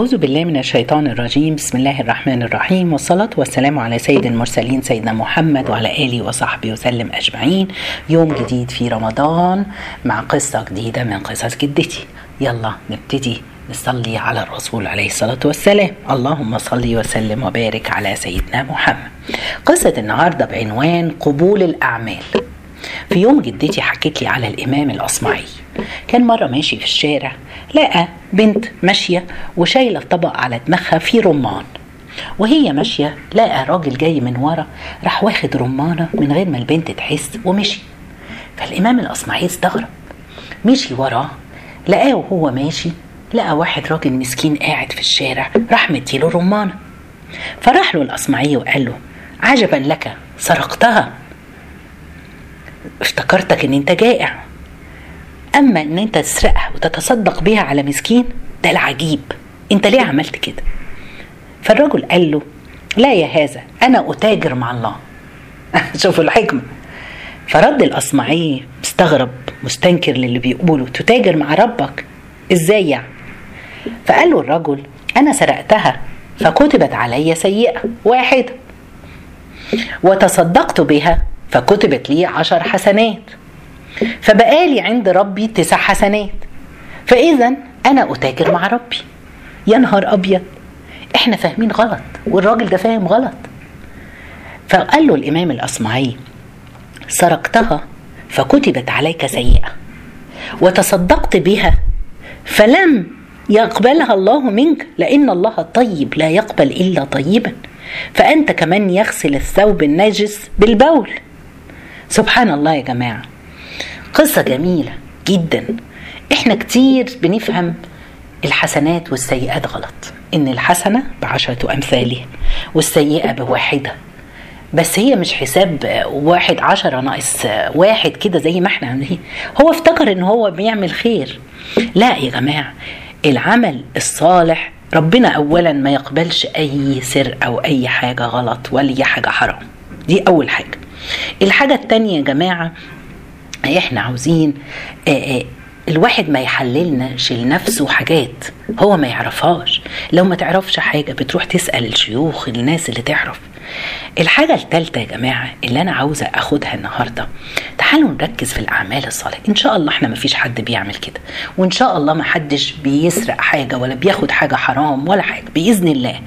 أعوذ بالله من الشيطان الرجيم. بسم الله الرحمن الرحيم. والصلاة والسلام على سيد المرسلين سيدنا محمد وعلى آله وصحبه وسلم أجمعين. يوم جديد في رمضان مع قصة جديدة من قصص جدتي. يلا نبتدي نصلي على الرسول عليه الصلاة والسلام. اللهم صل وسلم وبارك على سيدنا محمد. قصة النهاردة بعنوان قبول الأعمال. في يوم جدتي حكت لي على الإمام الأصمعي. كان مرة ماشي في الشارع لقى بنت ماشية وشايلة طبق على دماغها فيه رمان. وهي ماشية لقى راجل جاي من ورا راح واخد رمانة من غير ما البنت تحس ومشي. فالإمام الأصمعي استغرب. مشي وراه لقاه وهو ماشي لقى واحد راجل مسكين قاعد في الشارع راح مديله رمانة. فراح له الأصمعي وقال له عجبا لك سرقتها. افتكرتك إن أنت جائع. أما إن أنت تسرقها وتتصدق بيها على مسكين ده العجيب. أنت ليه عملت كده؟ فالرجل قال له لا يا هذا أنا أتاجر مع الله. شوفوا الحكمة. فرد الأصمعي مستغرب مستنكر للي بيقوله تتاجر مع ربك؟ إزاي يعني؟ فقال له الرجل أنا سرقتها فكتبت علي سيئة واحدة وتصدقت بها فكتبت لي عشر حسنات. فبقالي عند ربي تسع حسنات. فإذا أنا أتاجر مع ربي. يا نهار أبيض. إحنا فاهمين غلط والراجل ده فاهم غلط. فقال له الإمام الأصمعي سرقتها فكتبت عليك سيئة وتصدقت بها فلم يقبلها الله منك لأن الله طيب لا يقبل إلا طيبا. فأنت كمان يغسل الثوب النجس بالبول. سبحان الله يا جماعة. قصة جميلة جدا. إحنا كتير بنفهم الحسنات والسيئات غلط. إن الحسنة بعشرة أمثالها والسيئة بواحدة. بس هي مش حساب واحد عشرة ناقص واحد كده زي ما إحنا عاملين. هو افتكر إن هو بيعمل خير. لا يا جماعة العمل الصالح ربنا اولا ما يقبلش أي سر أو أي حاجة غلط ولا حاجة حرام. دي أول حاجة. الحاجة التانية يا جماعة إحنا عاوزين آآ آآ الواحد ما يحللناش لنفسه حاجات هو ما يعرفهاش. لو ما تعرفش حاجة بتروح تسأل الشيوخ الناس اللي تعرف. الحاجة التالتة يا جماعة اللي أنا عاوزة أخدها النهاردة تعالوا نركز في الأعمال الصالحة. إن شاء الله إحنا ما فيش حد بيعمل كده. وإن شاء الله ما حدش بيسرق حاجة ولا بياخد حاجة حرام ولا حاجة بإذن الله.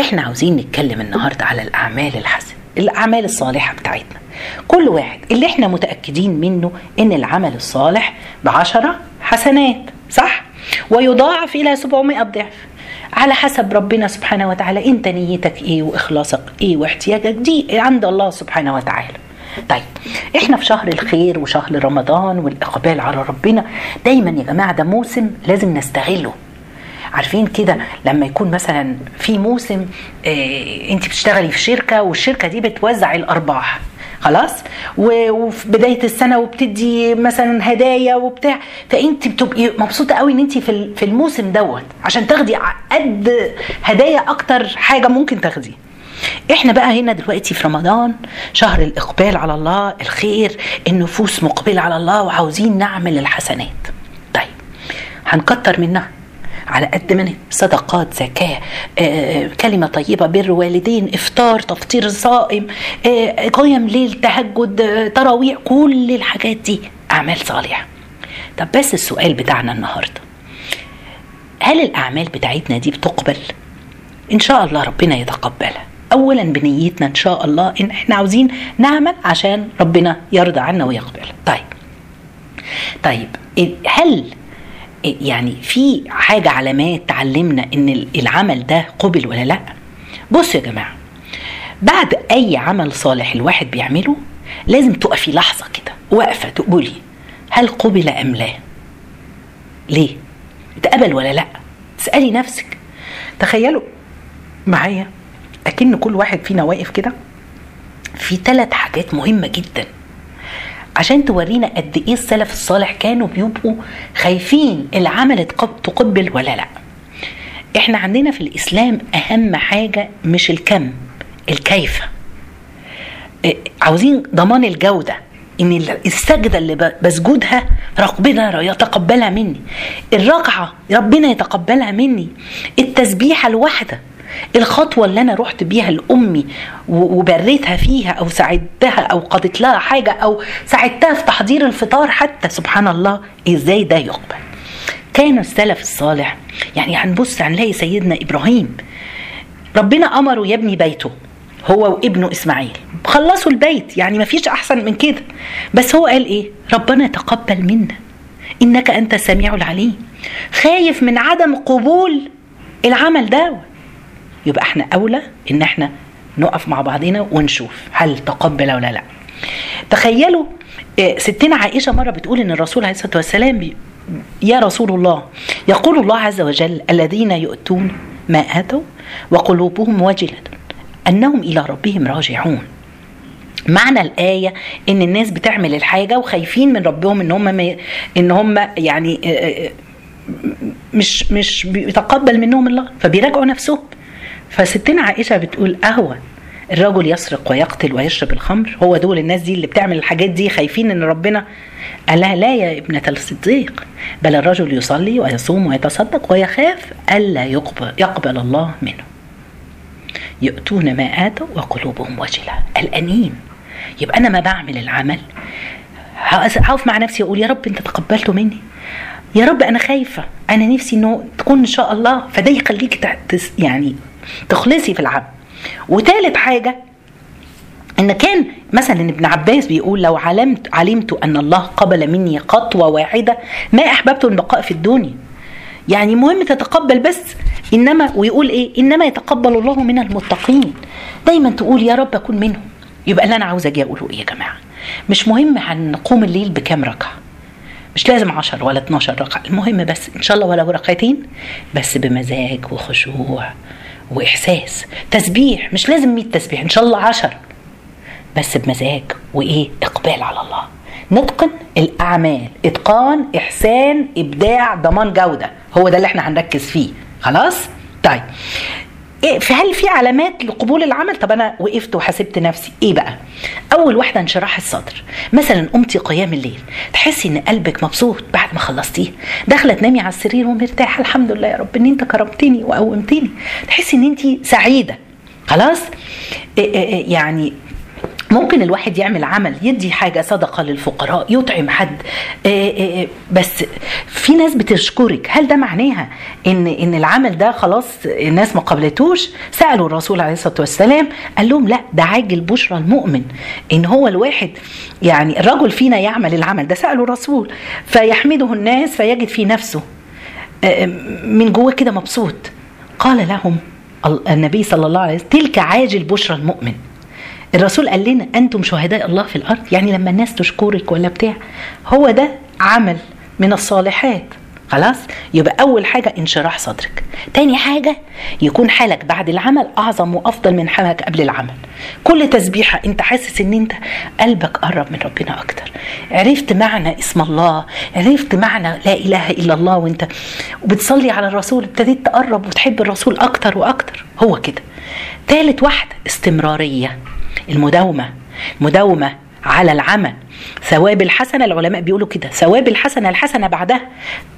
إحنا عاوزين نتكلم النهاردة على الأعمال الحسنة. الأعمال الصالحة بتاعتنا. كل واحد اللي إحنا متأكدين منه إن العمل الصالح بعشرة حسنات صح؟ ويضاعف إلى 700 ضعف. على حسب ربنا سبحانه وتعالى أنت نيتك إيه وإخلاصك إيه واحتياجك دي عند الله سبحانه وتعالى. طيب إحنا في شهر الخير وشهر رمضان والإقبال على ربنا دايما يا جماعة ده موسم لازم نستغله. عارفين كده لما يكون مثلا في موسم آه انت بتشتغلي في شركة والشركة دي بتوزع الأرباح خلاص؟ وفي بداية السنة وبتدي مثلا هدايا وبتاع فانت بتبقي مبسوطة قوي إن انت في الموسم دوت عشان تاخدي قد هدايا أكتر حاجة ممكن تاخديه إحنا بقى هنا دلوقتي في رمضان شهر الإقبال على الله الخير النفوس مقبلة على الله وعاوزين نعمل الحسنات. طيب هنكتر منها. على قد ما صدقات زكاة آه، كلمة طيبة بر والدين إفطار تفطير صائم آه، قيم ليل تهجد آه، تراويح كل الحاجات دي أعمال صالحة. طب بس السؤال بتاعنا النهاردة هل الأعمال بتاعتنا دي بتقبل؟ إن شاء الله ربنا يتقبلها. أولا بنيتنا إن شاء الله إن إحنا عاوزين نعمل عشان ربنا يرضى عنا ويقبل. طيب. طيب هل يعني في حاجة علامات تعلمنا إن العمل ده قبل ولا لأ؟ بصوا يا جماعة بعد أي عمل صالح الواحد بيعمله لازم تقفي لحظة كده واقفة تقولي هل قبل أم لا؟ ليه؟ اتقبل ولا لأ؟ تسألي نفسك. تخيلوا معايا أكن كل واحد فينا واقف كده في ثلاث حاجات مهمة جدا. عشان تورينا قد إيه السلف الصالح كانوا بيبقوا خايفين العمل تقبل ولا لأ. إحنا عندنا في الإسلام أهم حاجة مش الكم الكيف عاوزين ضمان الجودة إن السجدة اللي بسجدها ربنا يتقبلها مني. الركعة ربنا يتقبلها مني. التسبيحة الواحدة الخطوة اللي أنا رحت بيها لأمي وبريتها فيها أو ساعدتها أو قضيت لها حاجة أو ساعدتها في تحضير الفطار حتى سبحان الله إزاي ده يقبل؟ كان السلف الصالح يعني هنبص هنلاقي سيدنا إبراهيم ربنا أمره يبني بيته هو وابنه إسماعيل خلصوا البيت يعني ما فيش أحسن من كده. بس هو قال إيه؟ ربنا تقبل منا إنك أنت السميع العليم. خايف من عدم قبول العمل ده يبقى إحنا أولى إن إحنا نقف مع بعضنا ونشوف هل تقبل ولا لا تخيلوا آه، ستنا عائشة مرة بتقول إن الرسول عليه الصلاة والسلام يا رسول الله يقول الله عز وجل الذين يؤتون ما آتوا وقلوبهم وجله أنهم إلى ربهم راجعون. معنى الآية إن الناس بتعمل الحاجة وخايفين من ربهم إن هم إن هم يعني آه، آه، مش مش بيتقبل منهم الله فبيراجعوا نفسهم. فستنا عائشة بتقول أهوى الرجل يسرق ويقتل ويشرب الخمر. هو دول الناس دي اللي بتعمل الحاجات دي خايفين إن ربنا قال لا يا ابنة الصديق. بل الرجل يصلي ويصوم ويتصدق ويخاف ألا يقبل, يقبل الله منه. يؤتون ما آتوا وقلوبهم وجلة. الأنين. يبقى أنا ما بعمل العمل. هقف مع نفسي وأقول يا رب أنت تقبلته مني. يا رب أنا خايفة. أنا نفسي إنه تكون إن شاء الله. فده يخليك يعني تخلصي في العمل وثالث حاجة إن كان مثلا ابن عباس بيقول لو علمت علمت أن الله قبل مني خطوة واحدة ما أحببت البقاء في الدنيا. يعني مهم تتقبل بس انما ويقول إيه؟ إنما يتقبل الله من المتقين. دايما تقول يا رب أكون منهم. يبقى اللي أنا عاوز أجي أقوله إيه يا جماعة؟ مش مهم هنقوم الليل بكام ركعة. مش لازم 10 ولا 12 ركعة. المهم بس إن شاء الله ولو ركعتين بس بمزاج وخشوع. وإحساس تسبيح مش لازم 100 تسبيح إن شاء الله 10 بس بمزاج وإيه؟ إقبال على الله. نتقن الأعمال. إتقان إحسان إبداع ضمان جودة. هو ده اللي إحنا هنركز فيه. خلاص؟ طيب. إيه هل في علامات لقبول العمل؟ طب أنا وقفت وحاسبت نفسي. إيه بقى؟ أول واحدة انشراح الصدر. مثلا قمتي قيام الليل. تحسي إن قلبك مبسوط بعد ما خلصتيه. داخلة تنامي على السرير ومرتاحة. الحمد لله يا رب إن أنت كرمتني وقومتني. تحسي إن انت سعيدة. خلاص؟ إيه إيه, إيه، يعني ممكن الواحد يعمل عمل يدي حاجة صدقة للفقراء يطعم حد. آه، آه، آه، بس في ناس بتشكرك. هل ده معناها إن إن العمل ده خلاص الناس ما قبلتوش سألوا الرسول عليه الصلاة والسلام قال لهم لا ده عاجل بشرى المؤمن. إن هو الواحد يعني الرجل فينا يعمل العمل. ده سالوا الرسول. فيحمده الناس فيجد في نفسه من جوه كده مبسوط. قال لهم النبي صلى الله عليه وسلم تلك عاجل بشرى المؤمن. الرسول قال لنا أنتم شهداء الله في الأرض؟ يعني لما الناس تشكرك ولا بتاع هو ده عمل من الصالحات. خلاص؟ يبقى أول حاجة انشراح صدرك. تاني حاجة يكون حالك بعد العمل أعظم وأفضل من حالك قبل العمل. كل تسبيحة أنت حاسس إن أنت قلبك قرب من ربنا أكتر. عرفت معنى اسم الله عرفت معنى لا إله إلا الله وأنت وبتصلي على الرسول ابتديت تقرب وتحب الرسول أكتر وأكتر. هو كده. تالت واحدة استمرارية. المداومة مداومة على العمل. ثواب الحسنة العلماء بيقولوا كده. ثواب الحسنة الحسنة بعدها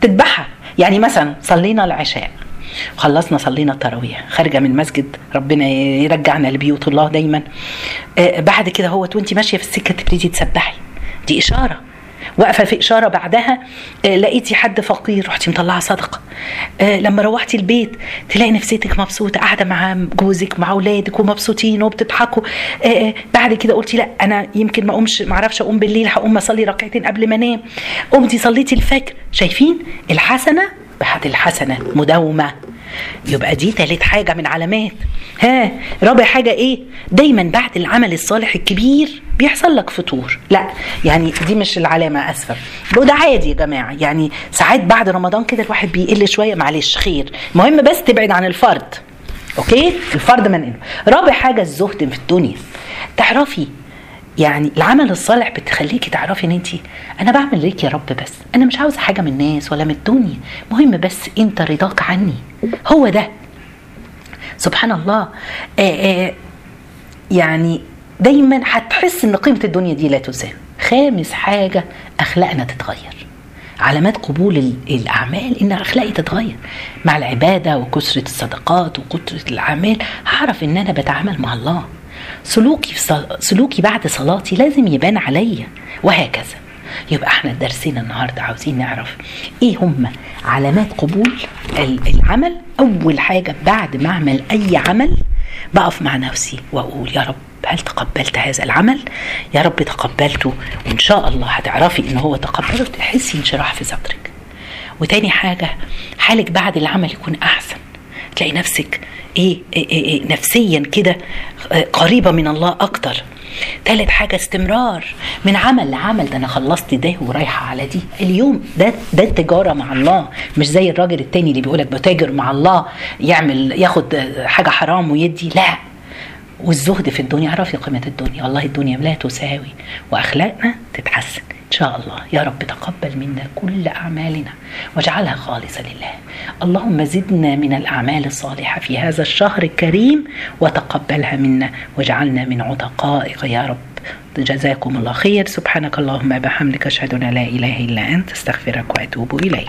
تتبعها يعني مثلا صلينا العشاء خلصنا صلينا التراويح خارجة من المسجد ربنا يرجعنا لبيوت الله دايما. آه بعد كده هو وانت ماشية في السكة تبتدي تسبحي. دي إشارة. واقفة في إشارة بعدها آه، لقيتي حد فقير. رحتي مطلعة صدقة. آه، لما روحتي البيت تلاقي نفسيتك مبسوطة قاعدة مع جوزك مع أولادك ومبسوطين وبتضحكوا. آه، بعد كده قلتي لا أنا يمكن ما أقومش ما أعرفش أقوم بالليل هقوم أصلي ركعتين قبل ما أنام. قمتي صليتي الفجر. شايفين الحسنة بعد الحسنة مداومة. يبقى دي تالت حاجة من علامات. ها رابع حاجة إيه؟ دايما بعد العمل الصالح الكبير بيحصل لك فطور. لا يعني دي مش العلامة آسفة. وده عادي يا جماعة. يعني ساعات بعد رمضان كده الواحد بيقل شوية معلش خير. المهم بس تبعد عن الفرد. أوكي؟ الفرد من رابع حاجة الزهد في الدنيا. تعرفي يعني العمل الصالح بتخليكي تعرفي إن انت أنا بعمل ليك يا رب بس أنا مش عاوزة حاجة من الناس ولا من الدنيا مهم بس أنت رضاك عني. هو ده. سبحان الله. آآ آه، آآ آه، يعني دايما هتحس إن قيمة الدنيا دي لا تزال. خامس حاجة أخلاقنا تتغير. علامات قبول ال- الأعمال إن أخلاقي تتغير. مع العبادة وكثرة الصدقات وكثرة الأعمال هعرف إن أنا بتعامل مع الله. سلوكي في. سلوكي بعد صلاتي لازم يبان عليا وهكذا. يبقى إحنا درسنا النهارده عاوزين نعرف إيه هم علامات قبول ال- العمل. أول حاجة بعد ما أعمل أي عمل بقف مع نفسي وأقول يا رب هل تقبلت هذا العمل؟ يا رب تقبلته وإن شاء الله هتعرفي إن هو تقبله تحسي انشراح في صدرك. وتاني حاجة حالك بعد العمل يكون أحسن. تلاقي نفسك إيه, إيه, إيه, إيه نفسيا كده قريبة من الله أكتر. تالت حاجة استمرار. من عمل لعمل ده أنا خلصت ده ورايحة على دي. اليوم ده ده التجارة مع الله. مش زي الراجل التاني اللي بيقولك بتاجر مع الله يعمل ياخد حاجة حرام ويدي. لا. والزهد في الدنيا اعرفي قيمة الدنيا. والله الدنيا لا تساوي وأخلاقنا تتحسن. إن شاء الله. يا رب تقبل منا كل أعمالنا واجعلها خالصة لله. اللهم زدنا من الأعمال الصالحة في هذا الشهر الكريم وتقبلها منا واجعلنا من عتقائك يا رب. جزاكم الله خير. سبحانك اللهم بحمدك. أشهد أن لا إله إلا أنت. أستغفرك وأتوب إليك.